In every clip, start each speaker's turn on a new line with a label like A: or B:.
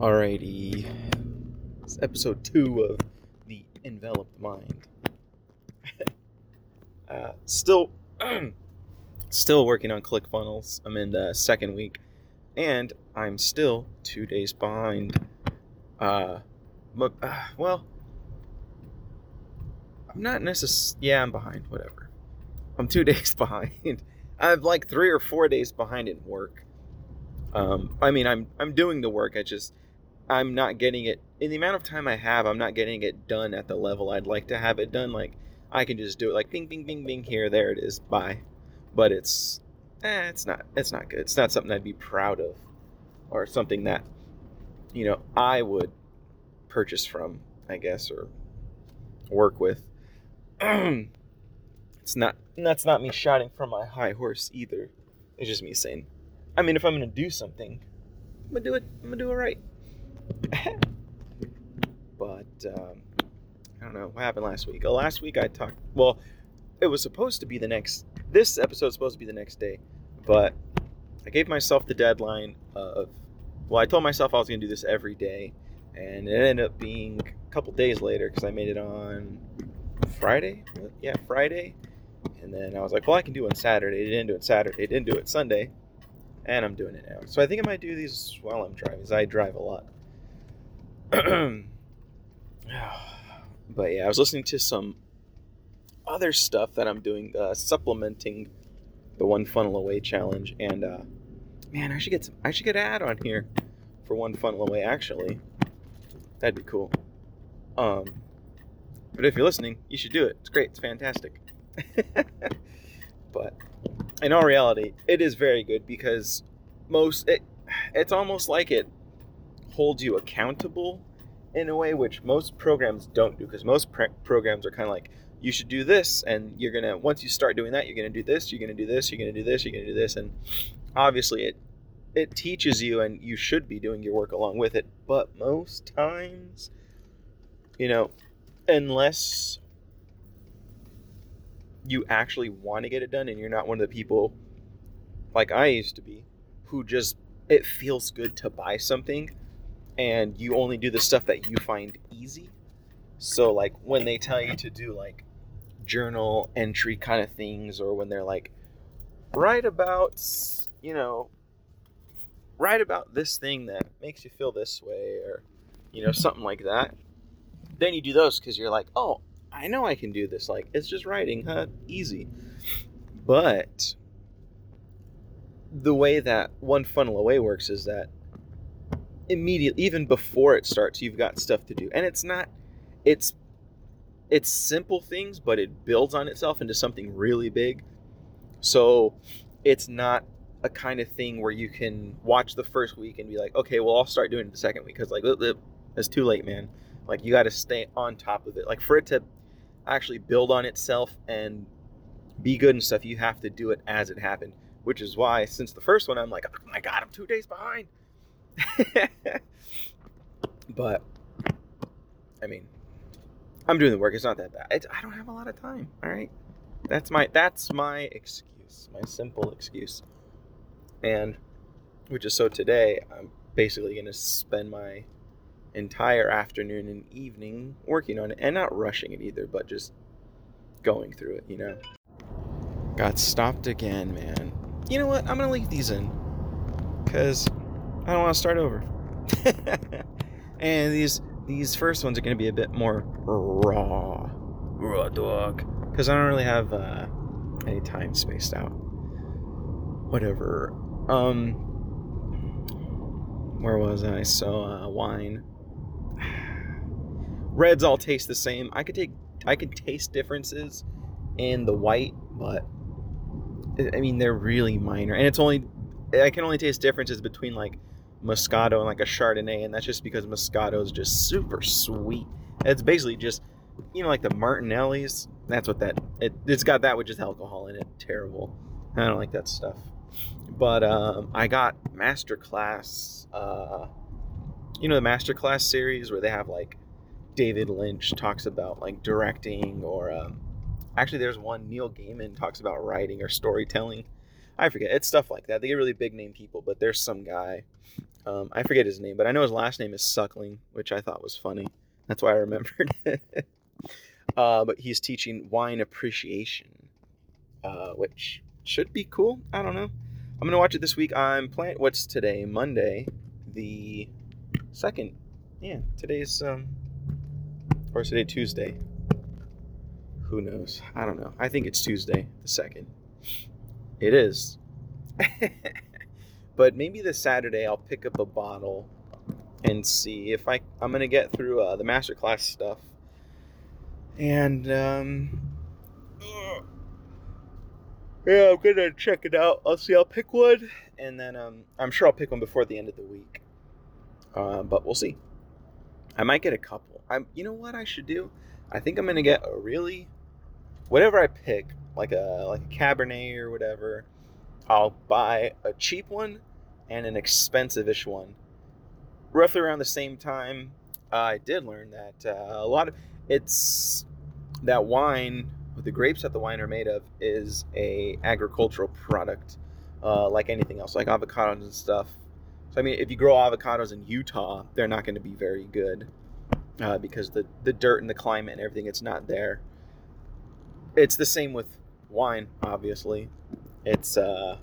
A: Alrighty. It's episode two of The Enveloped Mind. uh, still, still working on ClickFunnels. I'm in the second week, and I'm still two days behind. Uh, but, uh well, I'm not necessarily. Yeah, I'm behind. Whatever. I'm two days behind. I'm like three or four days behind in work. Um, I mean, I'm I'm doing the work. I just I'm not getting it in the amount of time I have. I'm not getting it done at the level I'd like to have it done. Like I can just do it like bing, bing, bing, bing. Here, there it is. Bye. But it's eh, it's not it's not good. It's not something I'd be proud of, or something that you know I would purchase from, I guess, or work with. it's not that's not me shouting from my high horse either. It's just me saying, I mean, if I'm gonna do something, I'm gonna do it. I'm gonna do it right. But um, I don't know what happened last week. Uh, last week I talked. Well, it was supposed to be the next. This episode was supposed to be the next day, but I gave myself the deadline of. Well, I told myself I was gonna do this every day, and it ended up being a couple days later because I made it on Friday. Yeah, Friday. And then I was like, well, I can do it on Saturday. I didn't do it Saturday. I didn't do it Sunday. And I'm doing it now. So I think I might do these while I'm driving, because I drive a lot. but yeah, I was listening to some other stuff that I'm doing, uh, supplementing the one funnel away challenge. And uh, man, I should get some, I should get an ad on here for one funnel away. Actually, that'd be cool. Um, but if you're listening, you should do it. It's great. It's fantastic. but in all reality, it is very good because most it, it's almost like it holds you accountable in a way which most programs don't do because most pre- programs are kind of like you should do this and you're gonna once you start doing that you're gonna do this you're gonna do this you're gonna do this you're gonna do this and obviously it it teaches you and you should be doing your work along with it. But most times you know unless you actually want to get it done and you're not one of the people like I used to be who just it feels good to buy something and you only do the stuff that you find easy. So like when they tell you to do like journal entry kind of things or when they're like write about you know write about this thing that makes you feel this way or you know something like that then you do those because you're like oh I know I can do this. Like, it's just writing, huh? Easy. But the way that one funnel away works is that immediately, even before it starts, you've got stuff to do. And it's not, it's, it's simple things, but it builds on itself into something really big. So it's not a kind of thing where you can watch the first week and be like, okay, well, I'll start doing it the second week. Cause like, it's too late, man. Like, you got to stay on top of it. Like, for it to, actually build on itself and be good and stuff, you have to do it as it happened. Which is why, since the first one, I'm like, oh my god, I'm two days behind. but, I mean, I'm doing the work. It's not that bad. It's, I don't have a lot of time. All right, that's my that's my excuse, my simple excuse. And which is so today, I'm basically gonna spend my entire afternoon and evening working on it and not rushing it either, but just going through it, you know. Got stopped again, man. You know what? I'm gonna leave these in because I don't want to start over. and these these first ones are gonna be a bit more raw, raw dog, because I don't really have uh, any time spaced out. Whatever. Um, where was I? So uh, wine reds all taste the same. I could take I can taste differences in the white, but I mean they're really minor, and it's only I can only taste differences between like Moscato and like a Chardonnay, and that's just because Moscato is just super sweet. It's basically just you know like the Martinelli's. That's what that it, it's got that with just alcohol in it. Terrible. I don't like that stuff. But um, I got Masterclass. Uh, you know the Masterclass series where they have like David Lynch talks about like directing, or um, actually, there's one Neil Gaiman talks about writing or storytelling. I forget. It's stuff like that. They get really big name people, but there's some guy. Um, I forget his name, but I know his last name is Suckling, which I thought was funny. That's why I remembered uh, but he's teaching wine appreciation, uh, which should be cool. I don't know. I'm gonna watch it this week. I'm planning. What's today? Monday, the second. Yeah, today's um, or today Tuesday. Who knows? I don't know. I think it's Tuesday, the second. It is. but maybe this Saturday I'll pick up a bottle and see if I I'm gonna get through uh, the masterclass stuff. And um, yeah, I'm gonna check it out. I'll see. I'll pick one, and then um, I'm sure I'll pick one before the end of the week. Uh, but we'll see. I might get a couple. I'm. You know what I should do? I think I'm gonna get a really, whatever I pick, like a like a Cabernet or whatever. I'll buy a cheap one and an expensive-ish one. Roughly around the same time, uh, I did learn that uh, a lot of it's that wine the grapes that the wine are made of is a agricultural product, uh, like anything else, like avocados and stuff. So I mean, if you grow avocados in Utah, they're not going to be very good uh, because the the dirt and the climate and everything it's not there. It's the same with wine, obviously. It's a uh,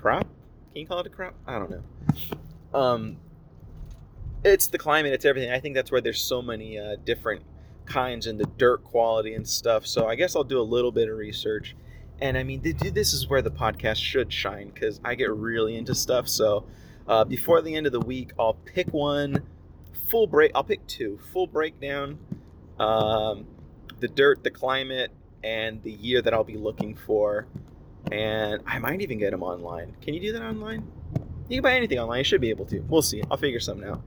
A: crop. Can you call it a crop? I don't know. Um, it's the climate. It's everything. I think that's where there's so many uh, different kinds and the dirt quality and stuff. So I guess I'll do a little bit of research. And I mean, this is where the podcast should shine because I get really into stuff. So uh, before the end of the week, I'll pick one full break. I'll pick two full breakdown, um, the dirt, the climate, and the year that I'll be looking for. And I might even get them online. Can you do that online? You can buy anything online. You should be able to. We'll see. I'll figure something out.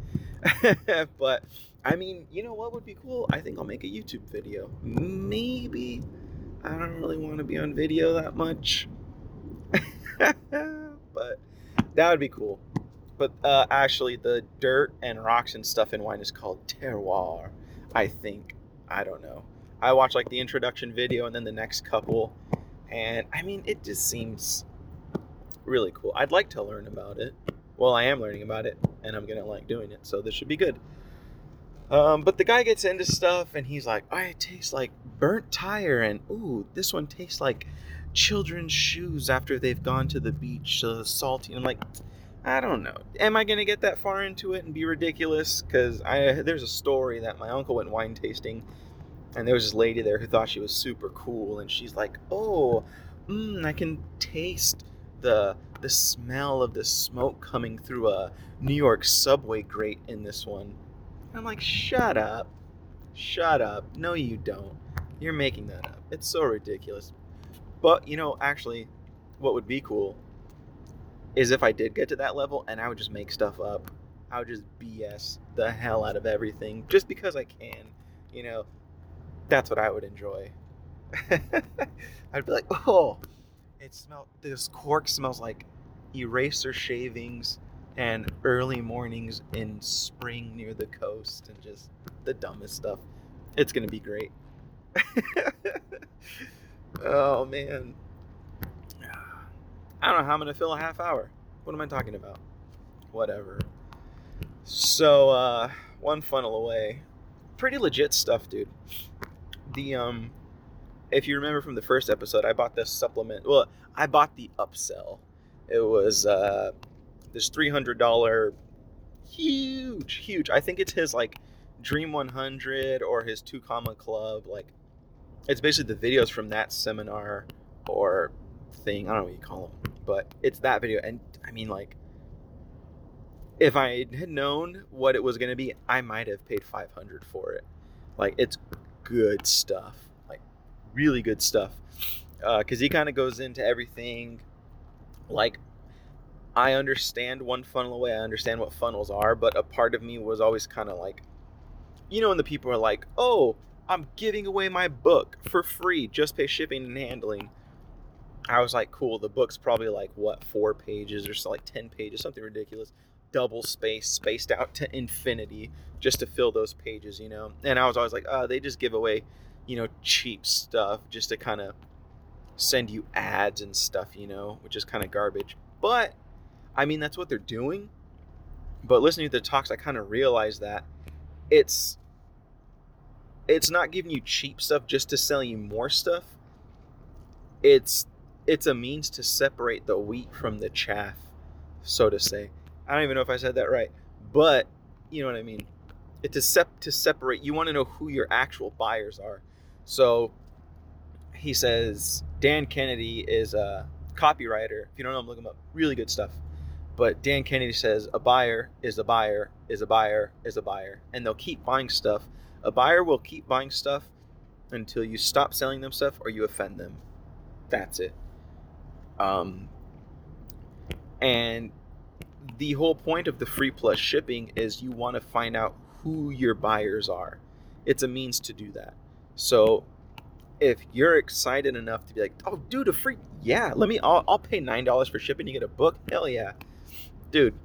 A: but I mean, you know what would be cool? I think I'll make a YouTube video. Maybe. I don't really want to be on video that much. but that would be cool. But uh, actually, the dirt and rocks and stuff in wine is called terroir. I think. I don't know. I watched like the introduction video and then the next couple. And I mean, it just seems really cool. I'd like to learn about it. Well, I am learning about it and I'm going to like doing it. So this should be good. Um, but the guy gets into stuff and he's like, oh, it tastes like burnt tire, and ooh, this one tastes like children's shoes after they've gone to the beach, so salty. And I'm like, I don't know. Am I gonna get that far into it and be ridiculous? Because I there's a story that my uncle went wine tasting, and there was this lady there who thought she was super cool, and she's like, oh, mm, I can taste the the smell of the smoke coming through a New York subway grate in this one. I'm like, shut up. Shut up. No, you don't. You're making that up. It's so ridiculous. But, you know, actually, what would be cool is if I did get to that level and I would just make stuff up. I would just BS the hell out of everything just because I can. You know, that's what I would enjoy. I'd be like, oh, it smells, this cork smells like eraser shavings and early mornings in spring near the coast and just the dumbest stuff. It's going to be great. oh, man. I don't know how I'm going to fill a half hour. What am I talking about? Whatever. So, uh, one funnel away. Pretty legit stuff, dude. The, um, if you remember from the first episode, I bought this supplement. Well, I bought the upsell. It was, uh, this $300 huge huge i think it's his like dream 100 or his two comma club like it's basically the videos from that seminar or thing i don't know what you call them but it's that video and i mean like if i had known what it was going to be i might have paid 500 for it like it's good stuff like really good stuff because uh, he kind of goes into everything like I understand one funnel away. I understand what funnels are, but a part of me was always kind of like, you know, when the people are like, "Oh, I'm giving away my book for free, just pay shipping and handling." I was like, "Cool." The book's probably like what four pages or so, like ten pages, something ridiculous, double space, spaced out to infinity, just to fill those pages, you know. And I was always like, "Uh, they just give away, you know, cheap stuff just to kind of send you ads and stuff, you know, which is kind of garbage. But I mean, that's what they're doing. But listening to the talks, I kind of realized that it's it's not giving you cheap stuff just to sell you more stuff. It's it's a means to separate the wheat from the chaff, so to say. I don't even know if I said that right, but you know what I mean. It to sep- to separate. You want to know who your actual buyers are. So he says Dan Kennedy is a copywriter. If you don't know him, look him up. Really good stuff. But Dan Kennedy says a buyer is a buyer is a buyer is a buyer, and they'll keep buying stuff. A buyer will keep buying stuff until you stop selling them stuff or you offend them. That's it. Um, and the whole point of the free plus shipping is you want to find out who your buyers are. It's a means to do that. So if you're excited enough to be like, oh, dude, a free, yeah, let me, I'll, I'll pay nine dollars for shipping. You get a book, hell yeah, dude.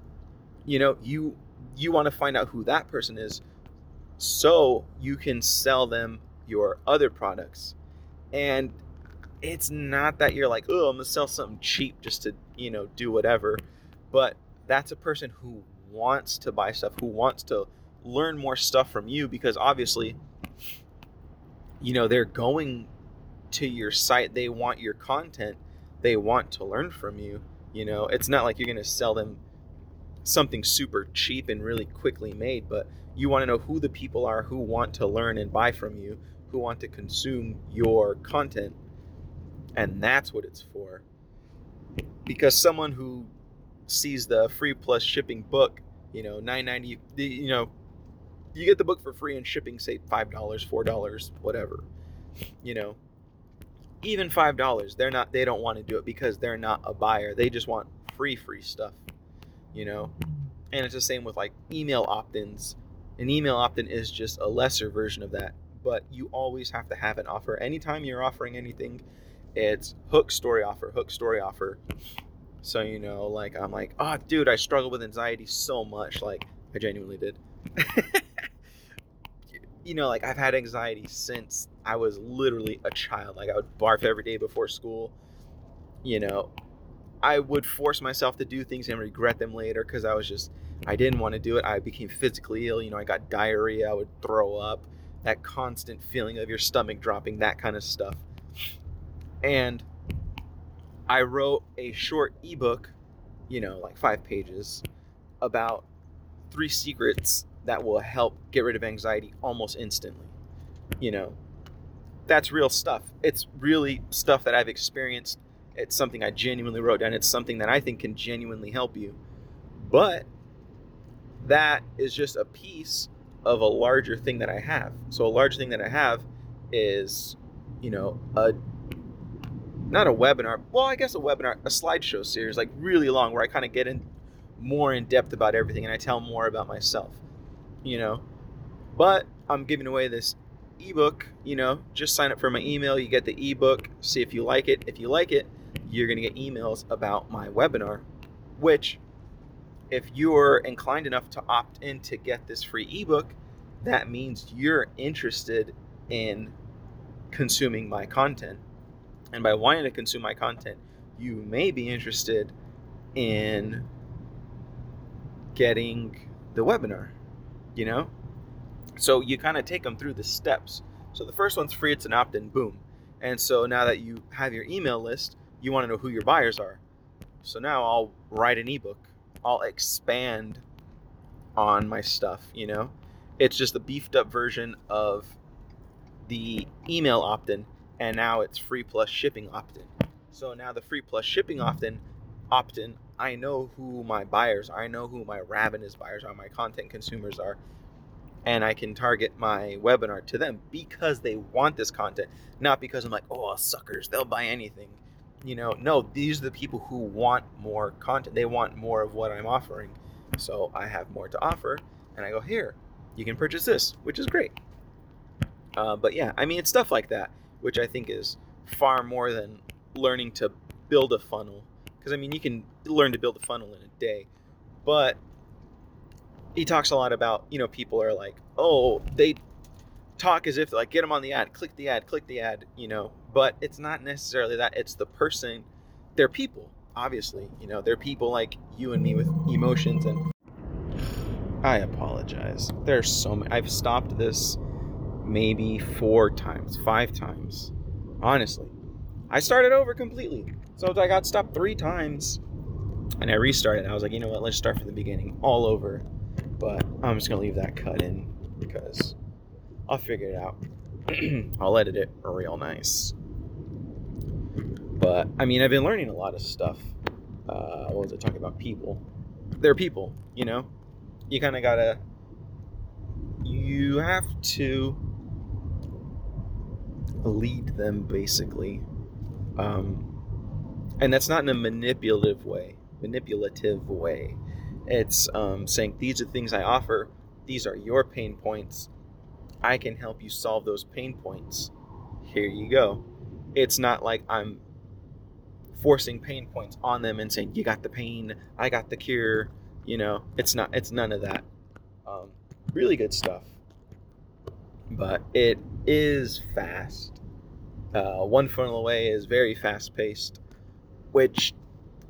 A: You know, you you want to find out who that person is, so you can sell them your other products, and it's not that you're like, oh, I'm gonna sell something cheap just to you know do whatever, but that's a person who wants to buy stuff, who wants to learn more stuff from you because obviously you know they're going to your site they want your content they want to learn from you you know? It's not like you're going to sell them something super cheap and really quickly made but you want to know who the people are who want to learn and buy from you who want to consume your content and that's what it's for. Because someone who sees the free plus shipping book you know 990 you know you get the book for free and shipping say five dollars four dollars whatever you know. Even five dollars they're not they don't want to do it because they're not a buyer they just want free free stuff you know. And it's the same with like email opt-ins an email opt-in is just a lesser version of that but you always have to have an offer. Anytime you're offering anything it's hook story offer hook story offer so you know like i'm like oh dude i struggle with anxiety so much like i genuinely did you know, like I've had anxiety since I was literally a child. Like I would barf every day before school. You know, I would force myself to do things and regret them later because I was just, I didn't want to do it. I became physically ill. You know, I got diarrhea. I would throw up. That constant feeling of your stomach dropping, that kind of stuff. And I wrote a short ebook, you know, like five pages, about three secrets that will help get rid of anxiety almost instantly. You know, that's real stuff. It's really stuff that I've experienced. It's something I genuinely wrote down. It's something that I think can genuinely help you. But that is just a piece of a larger thing that I have. So a larger thing that I have is, you know, a not a webinar. Well, I guess a webinar, a slideshow series, like really long, where I kind of get in more in depth about everything and I tell more about myself you know. But I'm giving away this ebook, you know, just sign up for my email, you get the ebook, see if you like it. If you like it, you're going to get emails about my webinar, which if you're inclined enough to opt in to get this free ebook, that means you're interested in consuming my content. And by wanting to consume my content, you may be interested in getting the webinar you know? So you kind of take them through the steps. So the first one's free, it's an opt in, boom. And so now that you have your email list, you want to know who your buyers are. So now I'll write an ebook, I'll expand on my stuff, you know? It's just a beefed up version of the email opt in, and now it's free plus shipping opt in. So now the free plus shipping opt in, opt in, I know who my buyers are. I know who my ravenous buyers are, my content consumers are. And I can target my webinar to them because they want this content, not because I'm like, oh, suckers, they'll buy anything. You know, no, these are the people who want more content. They want more of what I'm offering. So I have more to offer. And I go, here, you can purchase this, which is great. Uh, but yeah, I mean, it's stuff like that, which I think is far more than learning to build a funnel because I mean you can learn to build a funnel in a day, but he talks a lot about you know people are like oh they talk as if like get them on the ad, click the ad, click the ad, you know. But it's not necessarily that. It's the person. They're people, obviously. You know, they're people like you and me with emotions and. I apologize. There's so many. I've stopped this maybe four times, five times. Honestly, I started over completely. So I got stopped three times, and I restarted. I was like, you know what? Let's start from the beginning, all over. But I'm just gonna leave that cut in because I'll figure it out. I'll edit it real nice. But I mean, I've been learning a lot of stuff. Uh, what was I talking about? People. They're people, you know. You kind of gotta. You have to lead them, basically. Um, and that's not in a manipulative way. Manipulative way. It's um, saying these are things I offer. These are your pain points I can help you solve those pain points. Here you go. It's not like I'm forcing pain points on them and saying, you got the pain, I got the cure. You know, it's not, it's none of that. Um, really good stuff. But it is fast. Uh, one funnel away is very fast paced, which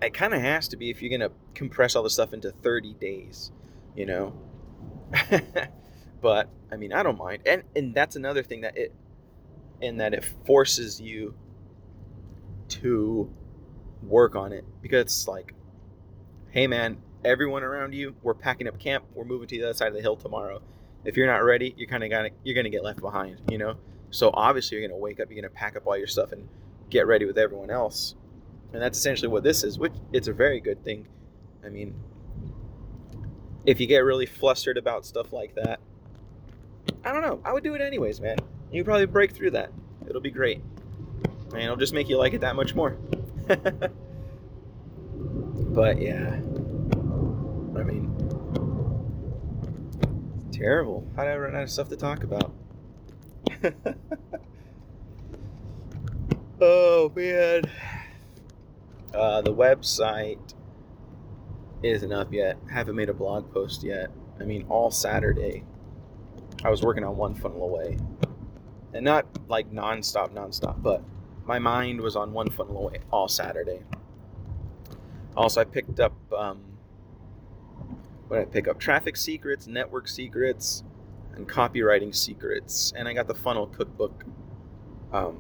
A: it kind of has to be if you're going to compress all the stuff into 30 days, you know? but I mean, I don't mind. And and that's another thing that it in that it forces you to work on it because it's like hey man, everyone around you, we're packing up camp, we're moving to the other side of the hill tomorrow. If you're not ready, you're kind of gonna you're to get left behind, you know? So obviously you're to wake up, you're to pack up all your stuff and get ready with everyone else. And that's essentially what this is, which it's a very good thing. I mean, if you get really flustered about stuff like that, I don't know. I would do it anyways, man. You probably break through that. It'll be great. And it'll just make you like it that much more. but yeah. I mean, terrible. How did I run out of stuff to talk about? oh man. Uh, the website isn't up yet. Haven't made a blog post yet. I mean, all Saturday I was working on one funnel away, and not like nonstop, nonstop, but my mind was on one funnel away all Saturday. Also, I picked up um, did I pick up? Traffic secrets, network secrets, and copywriting secrets, and I got the funnel cookbook. Um,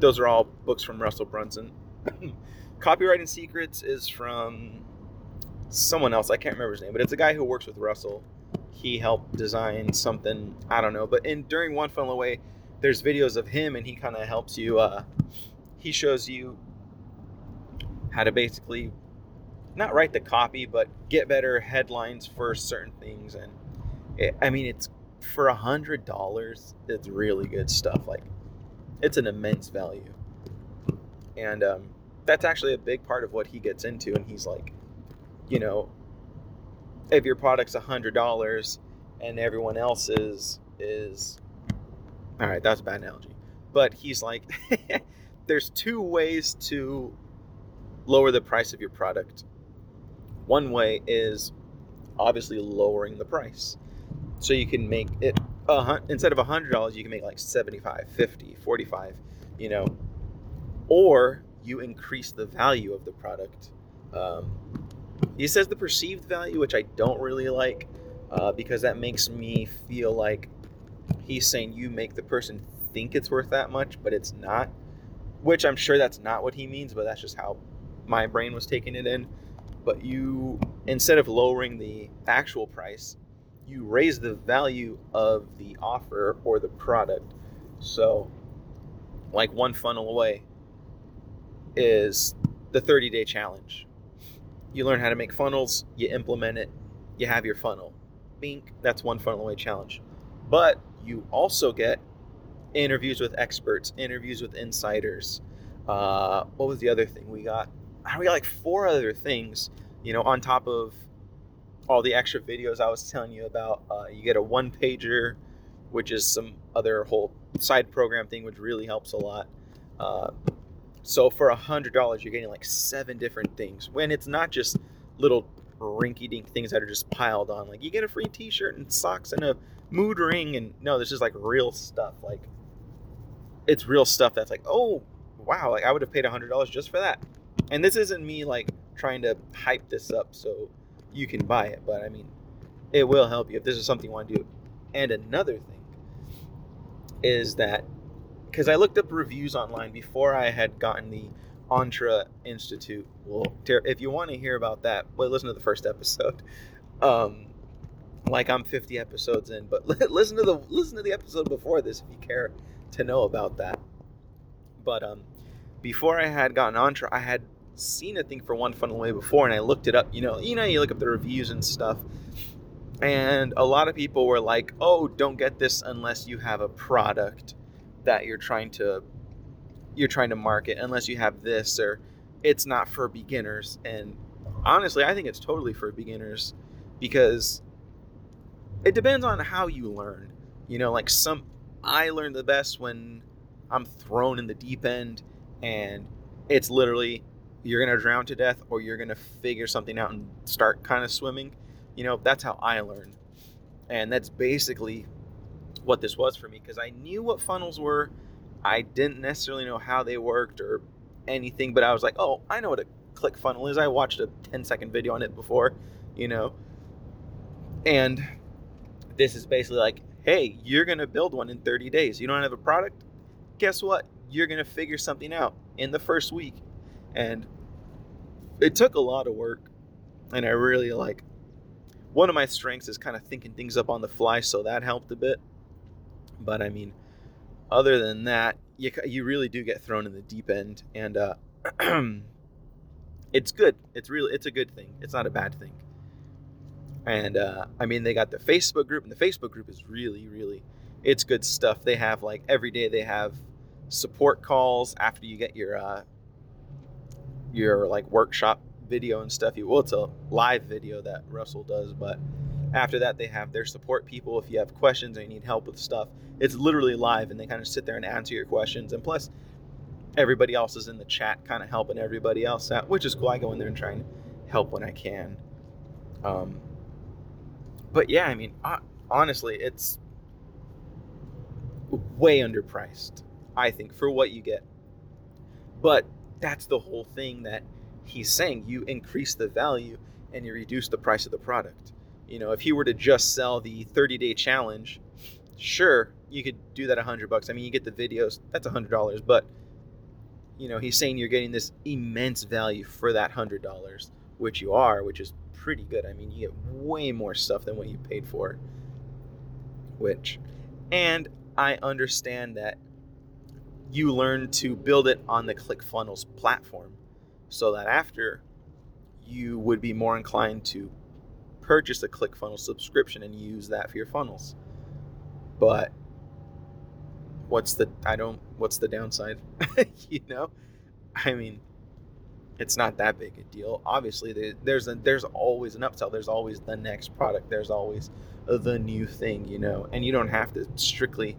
A: those are all books from Russell Brunson. copywriting secrets is from someone else. I can't remember his name, but it's a guy who works with Russell he helped design something I don't know. But in during one funnel away, there's videos of him, and he kind of helps you. Uh, he shows you how to basically not write the copy, but get better headlines for certain things. And it, I mean, it's for a hundred dollars. It's really good stuff. Like it's an immense value, and um, that's actually a big part of what he gets into. And he's like, you know, if your product's a hundred dollars and everyone else's is all right that's a bad analogy but he's like there's two ways to lower the price of your product one way is obviously lowering the price so you can make it uh, instead of a hundred dollars you can make like 75 50 45 you know or you increase the value of the product um, he says the perceived value, which I don't really like, uh, because that makes me feel like he's saying you make the person think it's worth that much, but it's not. Which I'm sure that's not what he means, but that's just how my brain was taking it in. But you, instead of lowering the actual price, you raise the value of the offer or the product. So, like one funnel away is the 30 day challenge you learn how to make funnels, you implement it, you have your funnel. Bink, that's one funnel away challenge. But you also get interviews with experts, interviews with insiders. Uh, what was the other thing we got? We got like four other things, you know, on top of all the extra videos I was telling you about. Uh, you get a one pager, which is some other whole side program thing, which really helps a lot. Uh, so for a hundred dollars, you're getting like seven different things. When it's not just little rinky dink things that are just piled on. Like you get a free t shirt and socks and a mood ring and no, this is like real stuff. Like it's real stuff that's like, oh wow, like I would have paid a hundred dollars just for that. And this isn't me like trying to hype this up so you can buy it, but I mean it will help you if this is something you want to do. And another thing is that because I looked up reviews online before I had gotten the Entre Institute. Well, if you want to hear about that, well, listen to the first episode. Um, like I'm 50 episodes in, but listen to the listen to the episode before this if you care to know about that. But um, before I had gotten Entre, I had seen a thing for One Funnel Away before, and I looked it up. You know, you know, you look up the reviews and stuff, and a lot of people were like, "Oh, don't get this unless you have a product that you're trying to you're trying to market unless you have this or it's not for beginners." And honestly, I think it's totally for beginners because it depends on how you learn. You know, like some I learn the best when I'm thrown in the deep end and it's literally you're to drown to death or you're to figure something out and start kind of swimming you know, that's how I learned. And that's basically what this was for me because I knew what funnels were. I didn't necessarily know how they worked or anything, but I was like, oh, I know what a click funnel is. I watched a 10 second video on it before, you know. And this is basically like, hey, you're going to build one in 30 days. You don't have a product? Guess what? You're going to figure something out in the first week. And it took a lot of work. And I really like one of my strengths is kind of thinking things up on the fly, so that helped a bit. But I mean, other than that, you you really do get thrown in the deep end, and uh, it's good. It's really it's a good thing. It's not a bad thing. And uh, I mean, they got the Facebook group, and the Facebook group is really really it's good stuff. They have like every day they have support calls after you get your uh, your like workshop video and stuff. Well, it's a live video that Russell does, but after that, they have their support people. If you have questions or you need help with stuff, it's literally live, and they kind of sit there and answer your questions. And plus, everybody else is in the chat, kind of helping everybody else out, which is cool. I go in there and try and help when I can. Um, but yeah, I mean, honestly, it's way underpriced, I think, for what you get. But that's the whole thing that he's saying you increase the value and you reduce the price of the product. You know, if he were to just sell the 30 day challenge, sure, you could do that a hundred bucks. I mean, you get the videos, that's a hundred dollars, but you know, he's saying you're getting this immense value for that hundred dollars, which you are, which is pretty good. I mean, you get way more stuff than what you paid for. Which, and I understand that you learn to build it on the ClickFunnels platform so that after you would be more inclined to purchase a ClickFunnels subscription and use that for your funnels. But what's the I don't what's the downside? you know? I mean, it's not that big a deal. Obviously, there's a, there's always an upsell. There's always the next product. There's always the new thing, you know. And you don't have to strictly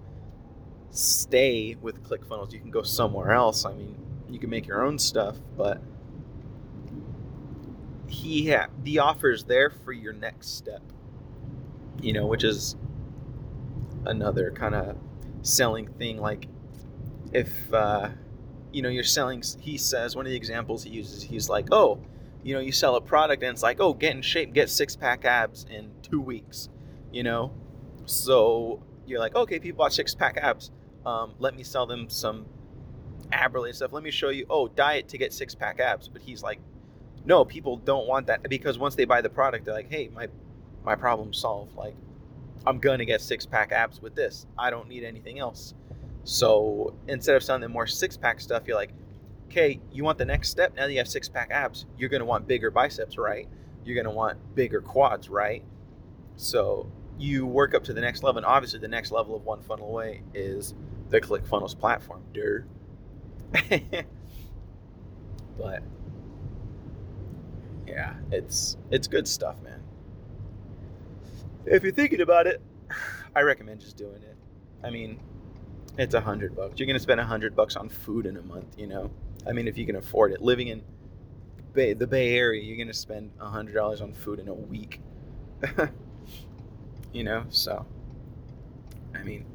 A: stay with ClickFunnels. You can go somewhere else. I mean, you can make your own stuff, but he ha- the offer's there for your next step you know which is another kind of selling thing like if uh, you know you're selling he says one of the examples he uses he's like oh you know you sell a product and it's like oh get in shape get six pack abs in two weeks you know so you're like okay people bought six pack abs um, let me sell them some ab related stuff let me show you oh diet to get six pack abs but he's like no, people don't want that because once they buy the product, they're like, hey, my my problem's solved. Like, I'm gonna get six pack abs with this. I don't need anything else. So instead of selling them more six pack stuff, you're like, okay, you want the next step. Now that you have six pack abs, you're gonna want bigger biceps, right? You're gonna want bigger quads, right? So you work up to the next level, and obviously the next level of one funnel away is the ClickFunnels platform, dude. but yeah, it's it's good stuff, man. If you're thinking about it, I recommend just doing it. I mean, it's a hundred bucks. You're gonna spend a hundred bucks on food in a month, you know. I mean, if you can afford it, living in Bay, the Bay Area, you're gonna spend a hundred dollars on food in a week. you know, so I mean,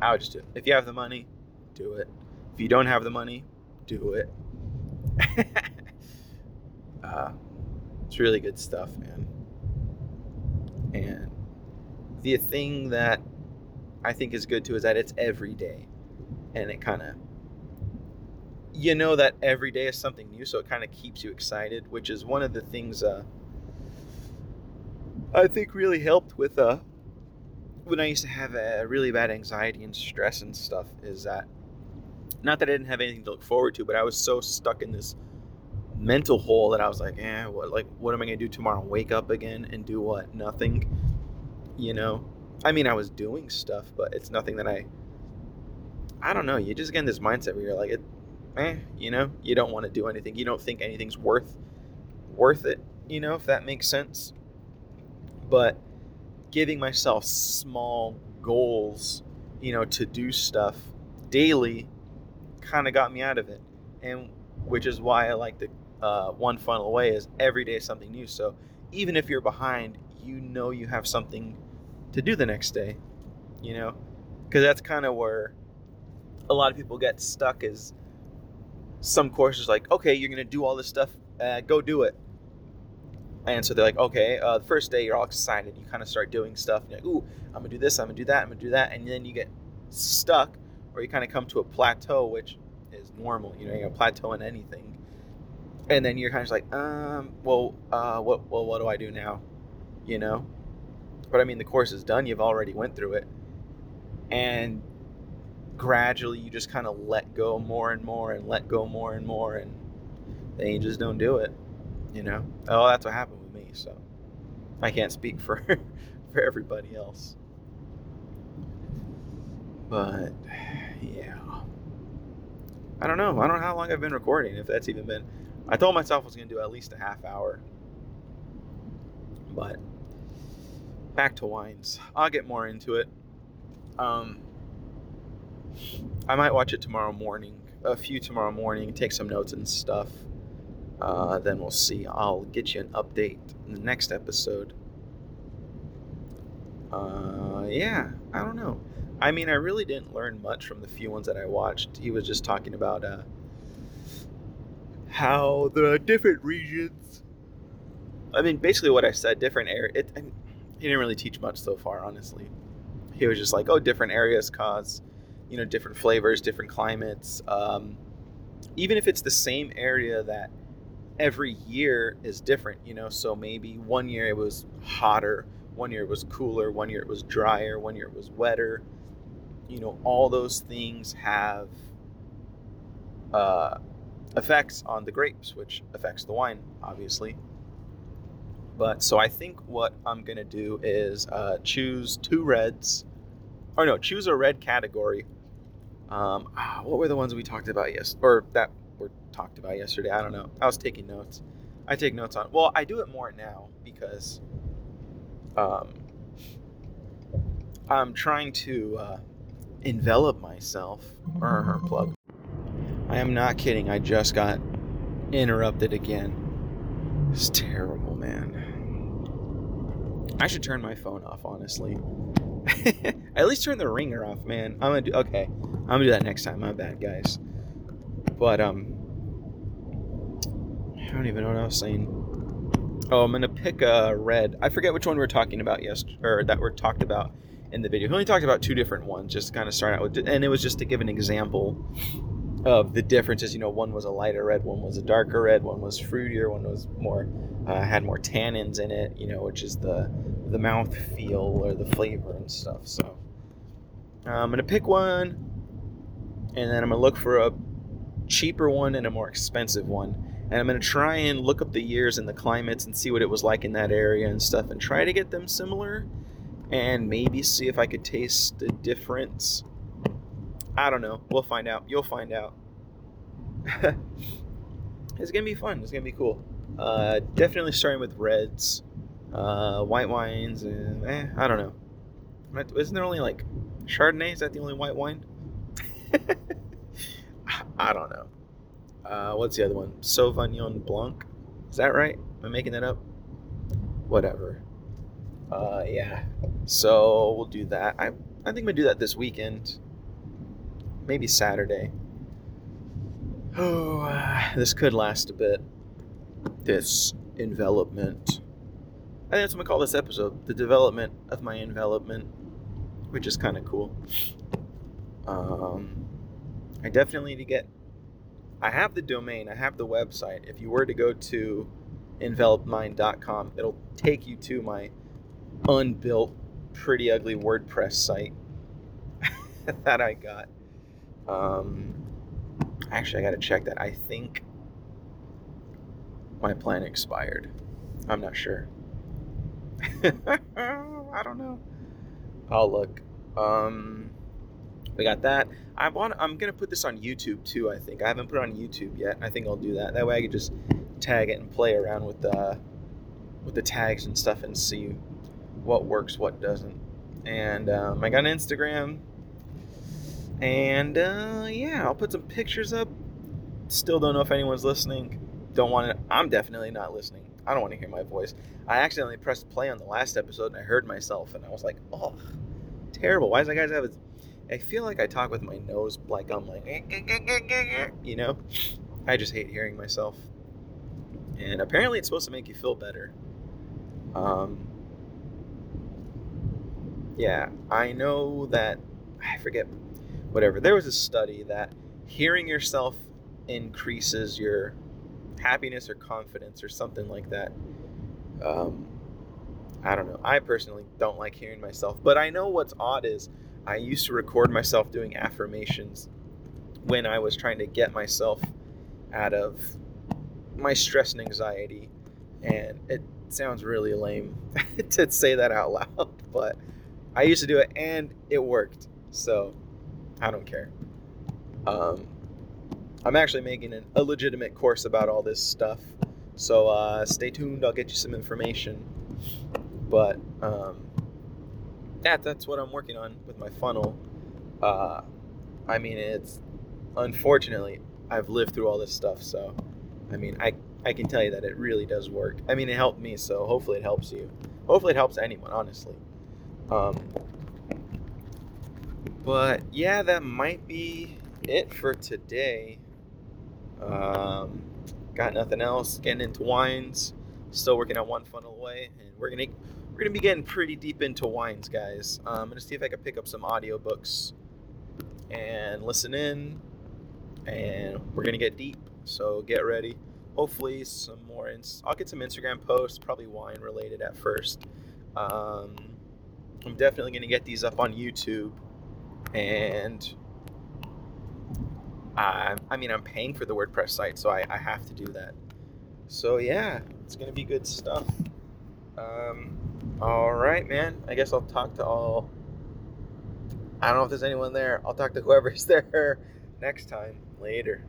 A: I would just do it. If you have the money, do it. If you don't have the money, do it. uh, it's really good stuff, man. And the thing that I think is good too is that it's every day, and it kind of you know that every day is something new, so it kind of keeps you excited, which is one of the things uh, I think really helped with uh, when I used to have a really bad anxiety and stress and stuff. Is that not that I didn't have anything to look forward to, but I was so stuck in this mental hole that I was like, eh, what like what am I gonna do tomorrow? Wake up again and do what? Nothing. You know? I mean I was doing stuff, but it's nothing that I I don't know, you just get in this mindset where you're like it eh, you know, you don't want to do anything. You don't think anything's worth worth it, you know, if that makes sense. But giving myself small goals, you know, to do stuff daily kind of got me out of it. And which is why I like the uh, one funnel away is every day something new. So even if you're behind, you know you have something to do the next day, you know, because that's kind of where a lot of people get stuck is some courses like, okay, you're gonna do all this stuff, uh, go do it. And so they're like, okay, uh, the first day you're all excited, you kind of start doing stuff. And you're like, ooh, I'm gonna do this, I'm gonna do that, I'm gonna do that, and then you get stuck, or you kind of come to a plateau, which is normal. You know, you're plateau in anything, and then you're kind of like, um, well, uh, what, well, what do I do now? You know, but I mean, the course is done. You've already went through it, and gradually you just kind of let go more and more and let go more and more and then you just don't do it you know oh that's what happened so i can't speak for for everybody else. But yeah. I don't know. I don't know how long i've been recording if that's even been i told myself i was going to do at least a half hour. But back to wines. I'll get more into it. Um I might watch it tomorrow morning, a few tomorrow morning, take some notes and stuff. Uh, then we'll see. I'll get you an update in the next episode. Uh, yeah, I don't know. I mean, I really didn't learn much from the few ones that I watched. He was just talking about uh, how the different regions. I mean, basically what I said, different air. It, he didn't really teach much so far, honestly. He was just like, oh, different areas cause you know different flavors different climates um, even if it's the same area that every year is different you know? So maybe one year it was hotter one year it was cooler one year it was drier one year it was wetter. You know all those things have uh, effects on the grapes which affects the wine obviously. But so i think what i'm going to do is uh, choose two reds. Or no choose a red category. Um, ah, what were the ones we talked about yes or that talked about yesterday? I don't know. I was taking notes. I take notes on. Well, I do it more now because um, I'm trying to uh, envelop myself. Or her plug. I am not kidding. I just got interrupted again. It's terrible, man. I should turn my phone off, honestly. At least turn the ringer off, man. I'm gonna do okay. I'm gonna do that next time. My bad, guys. But um, I don't even know what I was saying. Oh, I'm gonna pick a red. I forget which one we are talking about yesterday, or that we're talked about in the video. We only talked about two different ones, just kind of start out with, and it was just to give an example of the differences. You know, one was a lighter red, one was a darker red, one was fruitier, one was more uh, had more tannins in it. You know, which is the the mouth feel or the flavor and stuff. So uh, I'm gonna pick one, and then I'm gonna look for a cheaper one and a more expensive one. And I'm gonna try and look up the years and the climates and see what it was like in that area and stuff, and try to get them similar, and maybe see if I could taste the difference. I don't know. We'll find out. You'll find out. it's gonna be fun. It's gonna be cool. Uh, definitely starting with reds uh, white wines, and eh, I don't know. Isn't there only like Chardonnay? Is that the only white wine? I don't know. Uh, what's the other one? Sauvignon Blanc. Is that right? Am I making that up? Whatever. Uh, yeah. So we'll do that. I I think I'm gonna do that this weekend. Maybe Saturday. Oh, uh, this could last a bit. This envelopment. I think that's what gonna call this episode. The development of my envelopment, which is kind of cool. Um, I definitely need to get. I have the domain. I have the website. If you were to go to envelopmind.com, it'll take you to my unbuilt, pretty ugly WordPress site that I got. Um, actually, I got to check that. I think my plan expired. I'm not sure. I don't know. I'll look. Um, we got that. I want. I'm gonna put this on YouTube too. I think I haven't put it on YouTube yet. I think I'll do that. That way I can just tag it and play around with the with the tags and stuff and see what works, what doesn't. And um, I got an Instagram. And uh, yeah, I'll put some pictures up. Still don't know if anyone's listening. Don't want to. I'm definitely not listening. I don't want to hear my voice. I accidentally pressed play on the last episode and I heard myself and I was like, oh, terrible. Why does that guys have it? I feel like I talk with my nose like I'm like, eh, eh, eh, you know? I just hate hearing myself. And apparently it's supposed to make you feel better. Um, yeah, I know that, I forget, whatever. There was a study that hearing yourself increases your happiness or confidence or something like that. Um, I don't know. I personally don't like hearing myself, but I know what's odd is I used to record myself doing affirmations when I was trying to get myself out of my stress and anxiety, and it sounds really lame to say that out loud, but I used to do it and it worked. So I don't care. Um, I'm actually making an, a legitimate course about all this stuff. So uh, stay tuned. I'll get you some information. But um, that that's what I'm working on with my funnel. Uh, I mean, it's unfortunately I've lived through all this stuff, so I mean, I I can tell you that it really does work. I mean, it helped me, so hopefully it helps you. Hopefully it helps anyone, honestly. Um, but yeah, that might be it for today. Um, got nothing else. Getting into wines. Still working on one funnel away, and we're gonna we're gonna be getting pretty deep into wines, guys. Um, I'm gonna see if I can pick up some audiobooks and listen in, and we're gonna get deep. So get ready. Hopefully, some more. Ins- I'll get some Instagram posts, probably wine related at first. Um, I'm definitely gonna get these up on YouTube, and I, I mean, I'm paying for the WordPress site, so I, I have to do that. So yeah, it's gonna be good stuff. Um, all right, man. I guess I'll talk to all. I don't know if there's anyone there. I'll talk to whoever's there next time. Later.